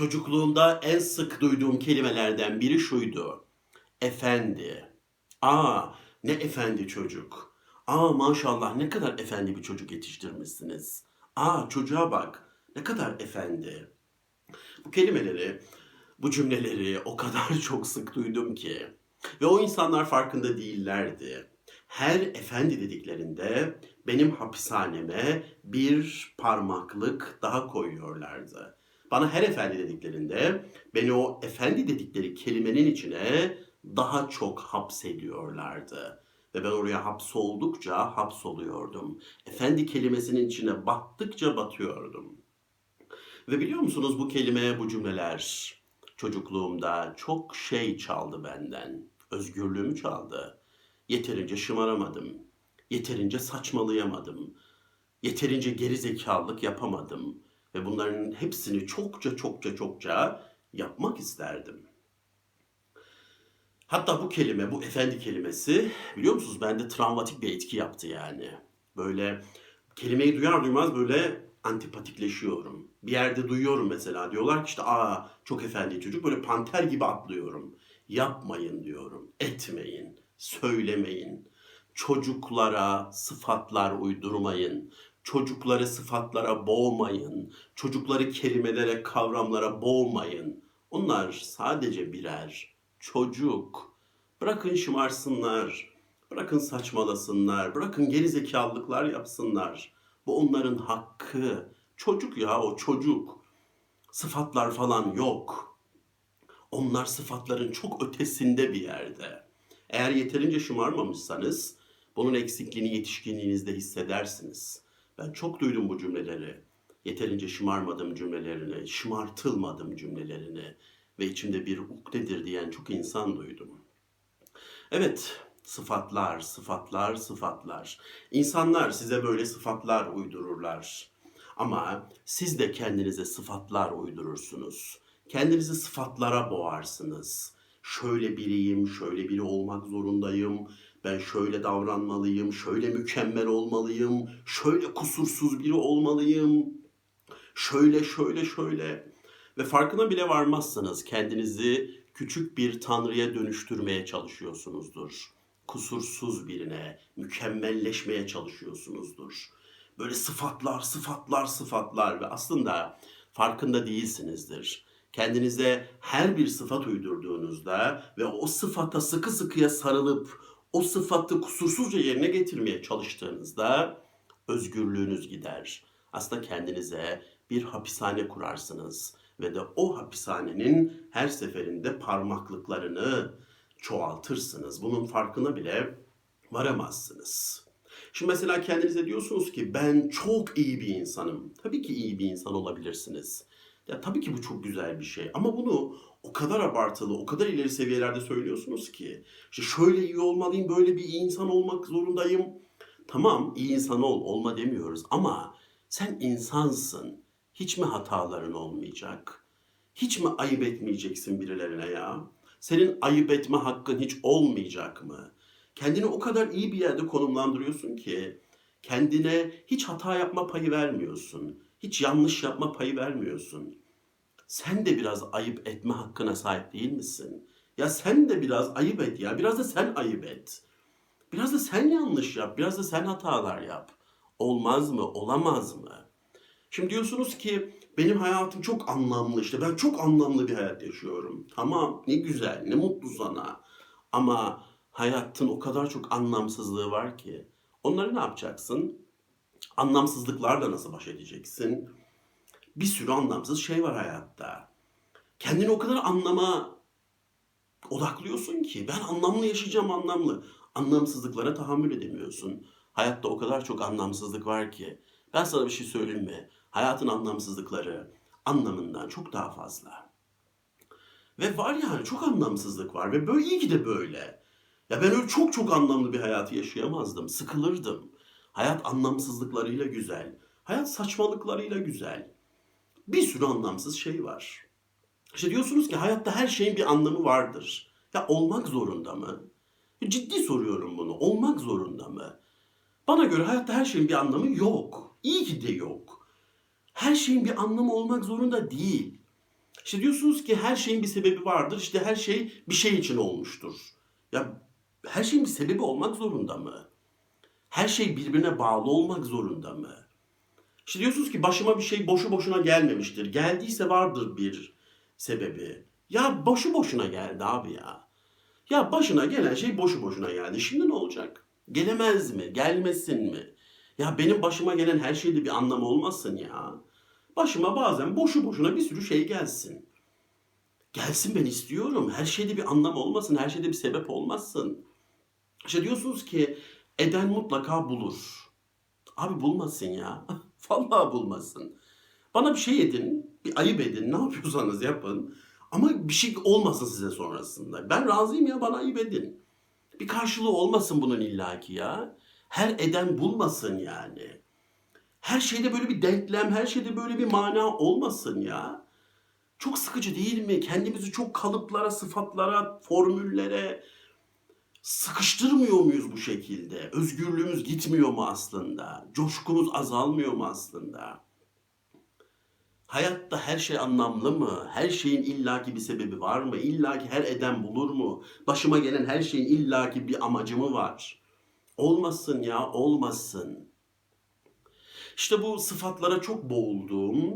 Çocukluğumda en sık duyduğum kelimelerden biri şuydu. Efendi. Aa ne efendi çocuk. Aa maşallah ne kadar efendi bir çocuk yetiştirmişsiniz. Aa çocuğa bak ne kadar efendi. Bu kelimeleri, bu cümleleri o kadar çok sık duydum ki. Ve o insanlar farkında değillerdi. Her efendi dediklerinde benim hapishaneme bir parmaklık daha koyuyorlardı. Bana her efendi dediklerinde beni o efendi dedikleri kelimenin içine daha çok hapsediyorlardı. Ve ben oraya hapsoldukça hapsoluyordum. Efendi kelimesinin içine battıkça batıyordum. Ve biliyor musunuz bu kelime, bu cümleler çocukluğumda çok şey çaldı benden. Özgürlüğümü çaldı. Yeterince şımaramadım. Yeterince saçmalayamadım. Yeterince geri zekalılık yapamadım. Ve bunların hepsini çokça çokça çokça yapmak isterdim. Hatta bu kelime, bu efendi kelimesi biliyor musunuz bende travmatik bir etki yaptı yani. Böyle kelimeyi duyar duymaz böyle antipatikleşiyorum. Bir yerde duyuyorum mesela diyorlar ki işte aa çok efendi çocuk böyle panter gibi atlıyorum. Yapmayın diyorum. Etmeyin. Söylemeyin. Çocuklara sıfatlar uydurmayın. Çocukları sıfatlara boğmayın. Çocukları kelimelere, kavramlara boğmayın. Onlar sadece birer çocuk. Bırakın şımarsınlar. Bırakın saçmalasınlar. Bırakın gerizekalılıklar yapsınlar. Bu onların hakkı. Çocuk ya o çocuk. Sıfatlar falan yok. Onlar sıfatların çok ötesinde bir yerde. Eğer yeterince şımarmamışsanız bunun eksikliğini yetişkinliğinizde hissedersiniz. Ben çok duydum bu cümleleri. Yeterince şımarmadım cümlelerini, şımartılmadım cümlelerini ve içimde bir ukdedir diyen çok insan duydum. Evet, sıfatlar, sıfatlar, sıfatlar. İnsanlar size böyle sıfatlar uydururlar. Ama siz de kendinize sıfatlar uydurursunuz. Kendinizi sıfatlara boğarsınız. Şöyle biriyim, şöyle biri olmak zorundayım. Ben şöyle davranmalıyım, şöyle mükemmel olmalıyım, şöyle kusursuz biri olmalıyım. Şöyle şöyle şöyle ve farkına bile varmazsınız kendinizi küçük bir tanrıya dönüştürmeye çalışıyorsunuzdur. Kusursuz birine, mükemmelleşmeye çalışıyorsunuzdur. Böyle sıfatlar, sıfatlar, sıfatlar ve aslında farkında değilsinizdir. Kendinize her bir sıfat uydurduğunuzda ve o sıfata sıkı sıkıya sarılıp o sıfatı kusursuzca yerine getirmeye çalıştığınızda özgürlüğünüz gider. Aslında kendinize bir hapishane kurarsınız ve de o hapishanenin her seferinde parmaklıklarını çoğaltırsınız. Bunun farkına bile varamazsınız. Şimdi mesela kendinize diyorsunuz ki ben çok iyi bir insanım. Tabii ki iyi bir insan olabilirsiniz. Ya tabii ki bu çok güzel bir şey ama bunu o kadar abartılı, o kadar ileri seviyelerde söylüyorsunuz ki işte şöyle iyi olmalıyım, böyle bir iyi insan olmak zorundayım. Tamam iyi insan ol, olma demiyoruz ama sen insansın. Hiç mi hataların olmayacak? Hiç mi ayıp etmeyeceksin birilerine ya? Senin ayıp etme hakkın hiç olmayacak mı? Kendini o kadar iyi bir yerde konumlandırıyorsun ki kendine hiç hata yapma payı vermiyorsun. Hiç yanlış yapma payı vermiyorsun. Sen de biraz ayıp etme hakkına sahip değil misin? Ya sen de biraz ayıp et ya. Biraz da sen ayıp et. Biraz da sen yanlış yap. Biraz da sen hatalar yap. Olmaz mı? Olamaz mı? Şimdi diyorsunuz ki benim hayatım çok anlamlı işte. Ben çok anlamlı bir hayat yaşıyorum. Tamam ne güzel ne mutlu sana. Ama hayatın o kadar çok anlamsızlığı var ki. Onları ne yapacaksın? Anlamsızlıklarla nasıl baş edeceksin? Bir sürü anlamsız şey var hayatta. Kendini o kadar anlama odaklıyorsun ki ben anlamlı yaşayacağım anlamlı. Anlamsızlıklara tahammül edemiyorsun. Hayatta o kadar çok anlamsızlık var ki. Ben sana bir şey söyleyeyim mi? Hayatın anlamsızlıkları anlamından çok daha fazla. Ve var yani çok anlamsızlık var ve böyle iyi ki de böyle. Ya ben öyle çok çok anlamlı bir hayatı yaşayamazdım. Sıkılırdım. Hayat anlamsızlıklarıyla güzel. Hayat saçmalıklarıyla güzel. Bir sürü anlamsız şey var. İşte diyorsunuz ki hayatta her şeyin bir anlamı vardır. Ya olmak zorunda mı? Ciddi soruyorum bunu. Olmak zorunda mı? Bana göre hayatta her şeyin bir anlamı yok. İyi ki de yok. Her şeyin bir anlamı olmak zorunda değil. İşte diyorsunuz ki her şeyin bir sebebi vardır. İşte her şey bir şey için olmuştur. Ya her şeyin bir sebebi olmak zorunda mı? Her şey birbirine bağlı olmak zorunda mı? İşte diyorsunuz ki başıma bir şey boşu boşuna gelmemiştir. Geldiyse vardır bir sebebi. Ya boşu boşuna geldi abi ya. Ya başına gelen şey boşu boşuna geldi. Şimdi ne olacak? Gelemez mi? Gelmesin mi? Ya benim başıma gelen her şeyde bir anlamı olmasın ya. Başıma bazen boşu boşuna bir sürü şey gelsin. Gelsin ben istiyorum. Her şeyde bir anlam olmasın. Her şeyde bir sebep olmasın. İşte diyorsunuz ki eden mutlaka bulur. Abi bulmasın ya. Vallahi bulmasın. Bana bir şey edin, bir ayıp edin, ne yapıyorsanız yapın. Ama bir şey olmasın size sonrasında. Ben razıyım ya bana ayıp edin. Bir karşılığı olmasın bunun illaki ya. Her eden bulmasın yani. Her şeyde böyle bir denklem, her şeyde böyle bir mana olmasın ya. Çok sıkıcı değil mi? Kendimizi çok kalıplara, sıfatlara, formüllere sıkıştırmıyor muyuz bu şekilde? Özgürlüğümüz gitmiyor mu aslında? Coşkumuz azalmıyor mu aslında? Hayatta her şey anlamlı mı? Her şeyin illaki bir sebebi var mı? İllaki her eden bulur mu? Başıma gelen her şeyin illaki bir amacı mı var? Olmasın ya, olmasın. İşte bu sıfatlara çok boğulduğum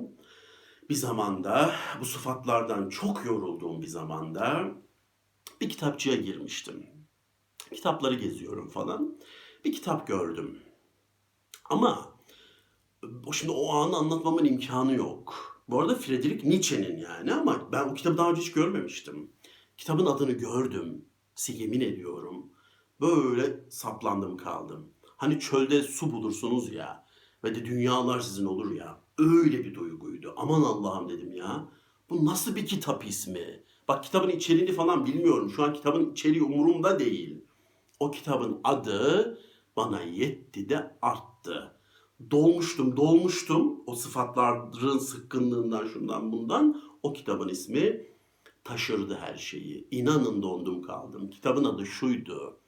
bir zamanda, bu sıfatlardan çok yorulduğum bir zamanda bir kitapçıya girmiştim. Kitapları geziyorum falan. Bir kitap gördüm. Ama şimdi o anı anlatmamın imkanı yok. Bu arada Friedrich Nietzsche'nin yani ama ben o kitabı daha önce hiç görmemiştim. Kitabın adını gördüm. Size yemin ediyorum. Böyle saplandım kaldım. Hani çölde su bulursunuz ya ve de dünyalar sizin olur ya. Öyle bir duyguydu. Aman Allah'ım dedim ya. Bu nasıl bir kitap ismi? Bak kitabın içeriğini falan bilmiyorum. Şu an kitabın içeriği umurumda değil. O kitabın adı bana yetti de arttı. Dolmuştum, dolmuştum. O sıfatların sıkkınlığından, şundan bundan. O kitabın ismi taşırdı her şeyi. İnanın dondum kaldım. Kitabın adı şuydu.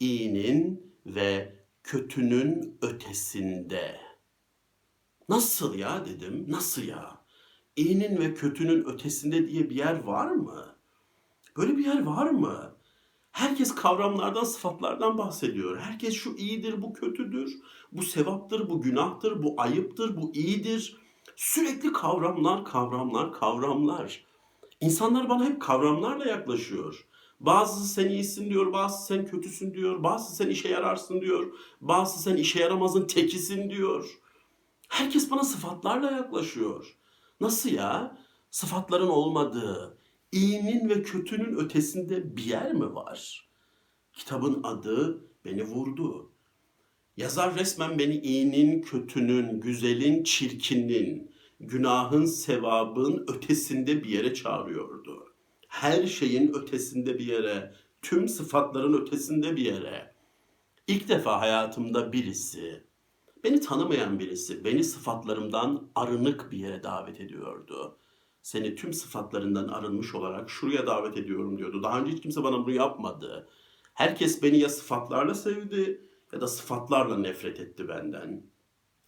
İyinin ve kötünün ötesinde. Nasıl ya dedim. Nasıl ya? İyinin ve kötünün ötesinde diye bir yer var mı? Böyle bir yer var mı? Herkes kavramlardan, sıfatlardan bahsediyor. Herkes şu iyidir, bu kötüdür, bu sevaptır, bu günahtır, bu ayıptır, bu iyidir. Sürekli kavramlar, kavramlar, kavramlar. İnsanlar bana hep kavramlarla yaklaşıyor. Bazısı sen iyisin diyor, bazısı sen kötüsün diyor, bazısı sen işe yararsın diyor, bazısı sen işe yaramazın tekisin diyor. Herkes bana sıfatlarla yaklaşıyor. Nasıl ya? Sıfatların olmadığı, iyinin ve kötünün ötesinde bir yer mi var? Kitabın adı beni vurdu. Yazar resmen beni iyinin, kötünün, güzelin, çirkinin, günahın, sevabın ötesinde bir yere çağırıyordu. Her şeyin ötesinde bir yere, tüm sıfatların ötesinde bir yere. İlk defa hayatımda birisi, beni tanımayan birisi, beni sıfatlarımdan arınık bir yere davet ediyordu seni tüm sıfatlarından arınmış olarak şuraya davet ediyorum diyordu. Daha önce hiç kimse bana bunu yapmadı. Herkes beni ya sıfatlarla sevdi ya da sıfatlarla nefret etti benden.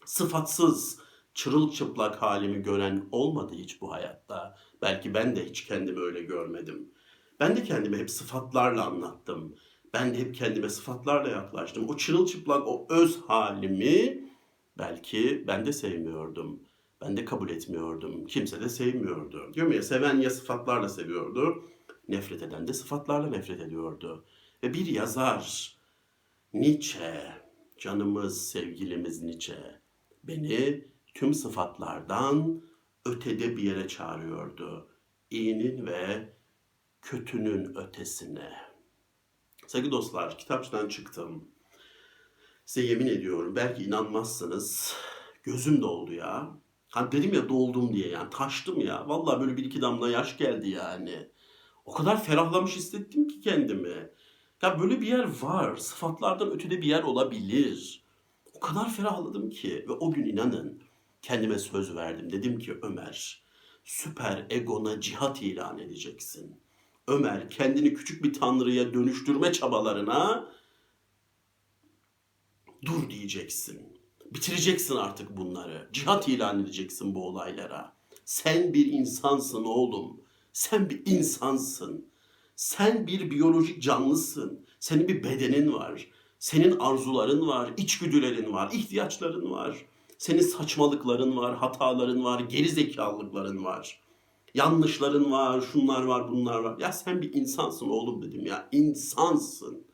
Sıfatsız, çırılçıplak halimi gören olmadı hiç bu hayatta. Belki ben de hiç kendimi öyle görmedim. Ben de kendimi hep sıfatlarla anlattım. Ben de hep kendime sıfatlarla yaklaştım. O çırılçıplak, o öz halimi belki ben de sevmiyordum. Ben de kabul etmiyordum. Kimse de sevmiyordu. Diyorum ya seven ya sıfatlarla seviyordu. Nefret eden de sıfatlarla nefret ediyordu. Ve bir yazar Nietzsche, canımız, sevgilimiz Nietzsche beni tüm sıfatlardan ötede bir yere çağırıyordu. İyinin ve kötünün ötesine. Sevgili dostlar, kitapçıdan çıktım. Size yemin ediyorum, belki inanmazsınız. Gözüm doldu ya. Hani dedim ya doldum diye yani taştım ya. Vallahi böyle bir iki damla yaş geldi yani. O kadar ferahlamış hissettim ki kendimi. Ya böyle bir yer var. Sıfatlardan ötede bir yer olabilir. O kadar ferahladım ki ve o gün inanın kendime söz verdim. Dedim ki Ömer süper egona cihat ilan edeceksin. Ömer kendini küçük bir tanrıya dönüştürme çabalarına dur diyeceksin. Bitireceksin artık bunları. Cihat ilan edeceksin bu olaylara. Sen bir insansın oğlum. Sen bir insansın. Sen bir biyolojik canlısın. Senin bir bedenin var. Senin arzuların var, içgüdülerin var, ihtiyaçların var. Senin saçmalıkların var, hataların var, gerizekalılıkların var. Yanlışların var, şunlar var, bunlar var. Ya sen bir insansın oğlum dedim ya. İnsansın.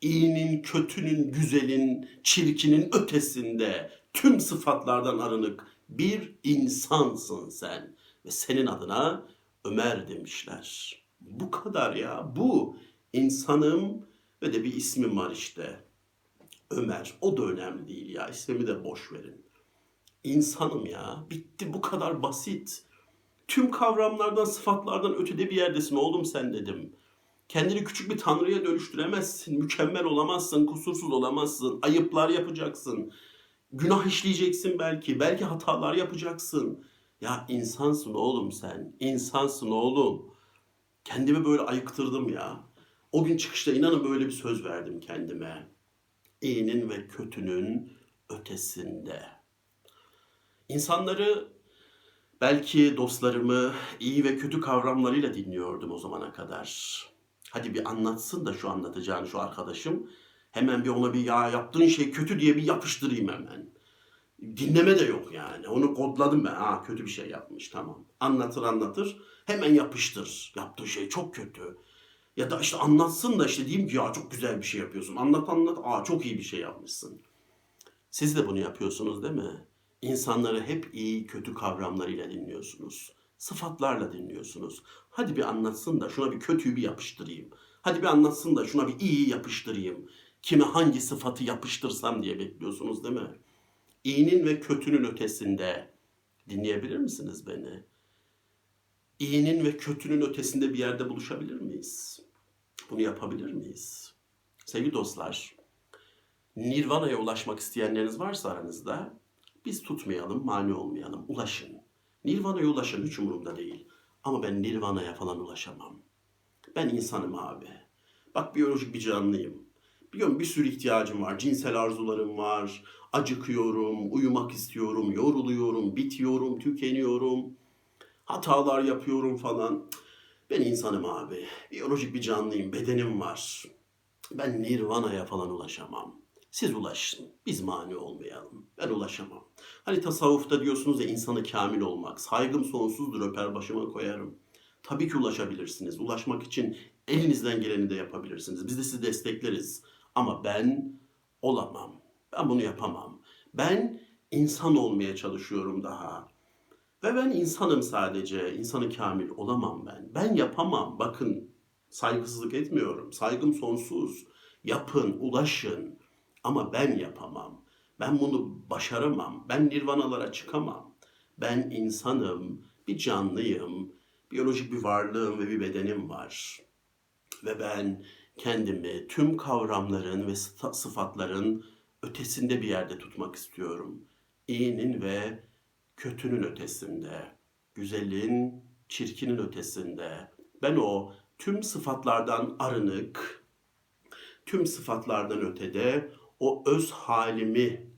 İyinin, kötünün, güzelin, çirkinin ötesinde tüm sıfatlardan arınık bir insansın sen. Ve senin adına Ömer demişler. Bu kadar ya. Bu insanım ve de bir ismim var işte. Ömer. O da önemli değil ya. İsmimi de boş verin. İnsanım ya. Bitti bu kadar basit. Tüm kavramlardan, sıfatlardan ötede bir yerdesin oğlum sen dedim. Kendini küçük bir tanrıya dönüştüremezsin. Mükemmel olamazsın, kusursuz olamazsın. Ayıplar yapacaksın. Günah işleyeceksin belki. Belki hatalar yapacaksın. Ya insansın oğlum sen. İnsansın oğlum. Kendimi böyle ayıktırdım ya. O gün çıkışta inanın böyle bir söz verdim kendime. İyinin ve kötünün ötesinde. İnsanları belki dostlarımı iyi ve kötü kavramlarıyla dinliyordum o zamana kadar. Hadi bir anlatsın da şu anlatacağını şu arkadaşım. Hemen bir ona bir ya yaptığın şey kötü diye bir yapıştırayım hemen. Dinleme de yok yani. Onu kodladım ben. Ha kötü bir şey yapmış tamam. Anlatır anlatır. Hemen yapıştır. Yaptığı şey çok kötü. Ya da işte anlatsın da işte diyeyim ki ya çok güzel bir şey yapıyorsun. Anlat anlat. Aa çok iyi bir şey yapmışsın. Siz de bunu yapıyorsunuz değil mi? İnsanları hep iyi kötü kavramlarıyla dinliyorsunuz. Sıfatlarla dinliyorsunuz. Hadi bir anlatsın da şuna bir kötüyü bir yapıştırayım. Hadi bir anlatsın da şuna bir iyi yapıştırayım. Kime hangi sıfatı yapıştırsam diye bekliyorsunuz değil mi? İyinin ve kötünün ötesinde dinleyebilir misiniz beni? İyinin ve kötünün ötesinde bir yerde buluşabilir miyiz? Bunu yapabilir miyiz? Sevgili dostlar, Nirvana'ya ulaşmak isteyenleriniz varsa aranızda biz tutmayalım, mani olmayalım, ulaşın. Nirvana'ya ulaşın hiç umurumda değil. Ama ben Nirvana'ya falan ulaşamam. Ben insanım abi. Bak biyolojik bir canlıyım. Biliyorum bir sürü ihtiyacım var. Cinsel arzularım var. Acıkıyorum, uyumak istiyorum, yoruluyorum, bitiyorum, tükeniyorum. Hatalar yapıyorum falan. Ben insanım abi. Biyolojik bir canlıyım, bedenim var. Ben Nirvana'ya falan ulaşamam. Siz ulaşın. Biz mani olmayalım. Ben ulaşamam. Hani tasavvufta diyorsunuz ya insanı kamil olmak. Saygım sonsuzdur öper başıma koyarım. Tabii ki ulaşabilirsiniz. Ulaşmak için elinizden geleni de yapabilirsiniz. Biz de sizi destekleriz. Ama ben olamam. Ben bunu yapamam. Ben insan olmaya çalışıyorum daha. Ve ben insanım sadece. İnsanı kamil olamam ben. Ben yapamam. Bakın saygısızlık etmiyorum. Saygım sonsuz. Yapın, ulaşın. Ama ben yapamam. Ben bunu başaramam. Ben nirvanalara çıkamam. Ben insanım, bir canlıyım, biyolojik bir varlığım ve bir bedenim var. Ve ben kendimi tüm kavramların ve sıfa- sıfatların ötesinde bir yerde tutmak istiyorum. İyinin ve kötünün ötesinde, güzelin, çirkinin ötesinde. Ben o tüm sıfatlardan arınık, tüm sıfatlardan ötede o öz halimi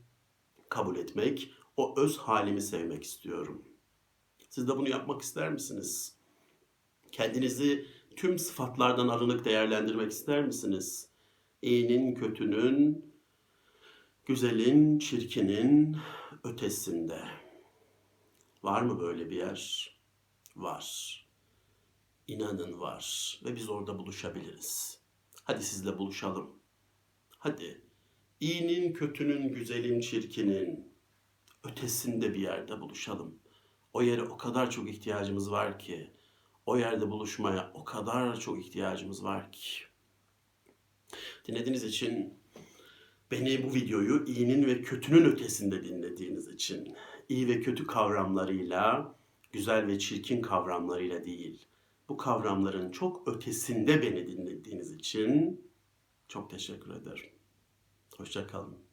kabul etmek, o öz halimi sevmek istiyorum. Siz de bunu yapmak ister misiniz? Kendinizi tüm sıfatlardan arınık değerlendirmek ister misiniz? İyinin, kötünün, güzelin, çirkinin ötesinde. Var mı böyle bir yer? Var. İnanın var ve biz orada buluşabiliriz. Hadi sizle buluşalım. Hadi. İyinin, kötünün, güzelin, çirkinin ötesinde bir yerde buluşalım. O yere o kadar çok ihtiyacımız var ki. O yerde buluşmaya o kadar çok ihtiyacımız var ki. Dinlediğiniz için beni bu videoyu iyinin ve kötünün ötesinde dinlediğiniz için, iyi ve kötü kavramlarıyla, güzel ve çirkin kavramlarıyla değil, bu kavramların çok ötesinde beni dinlediğiniz için çok teşekkür ederim. Hoşça kalın.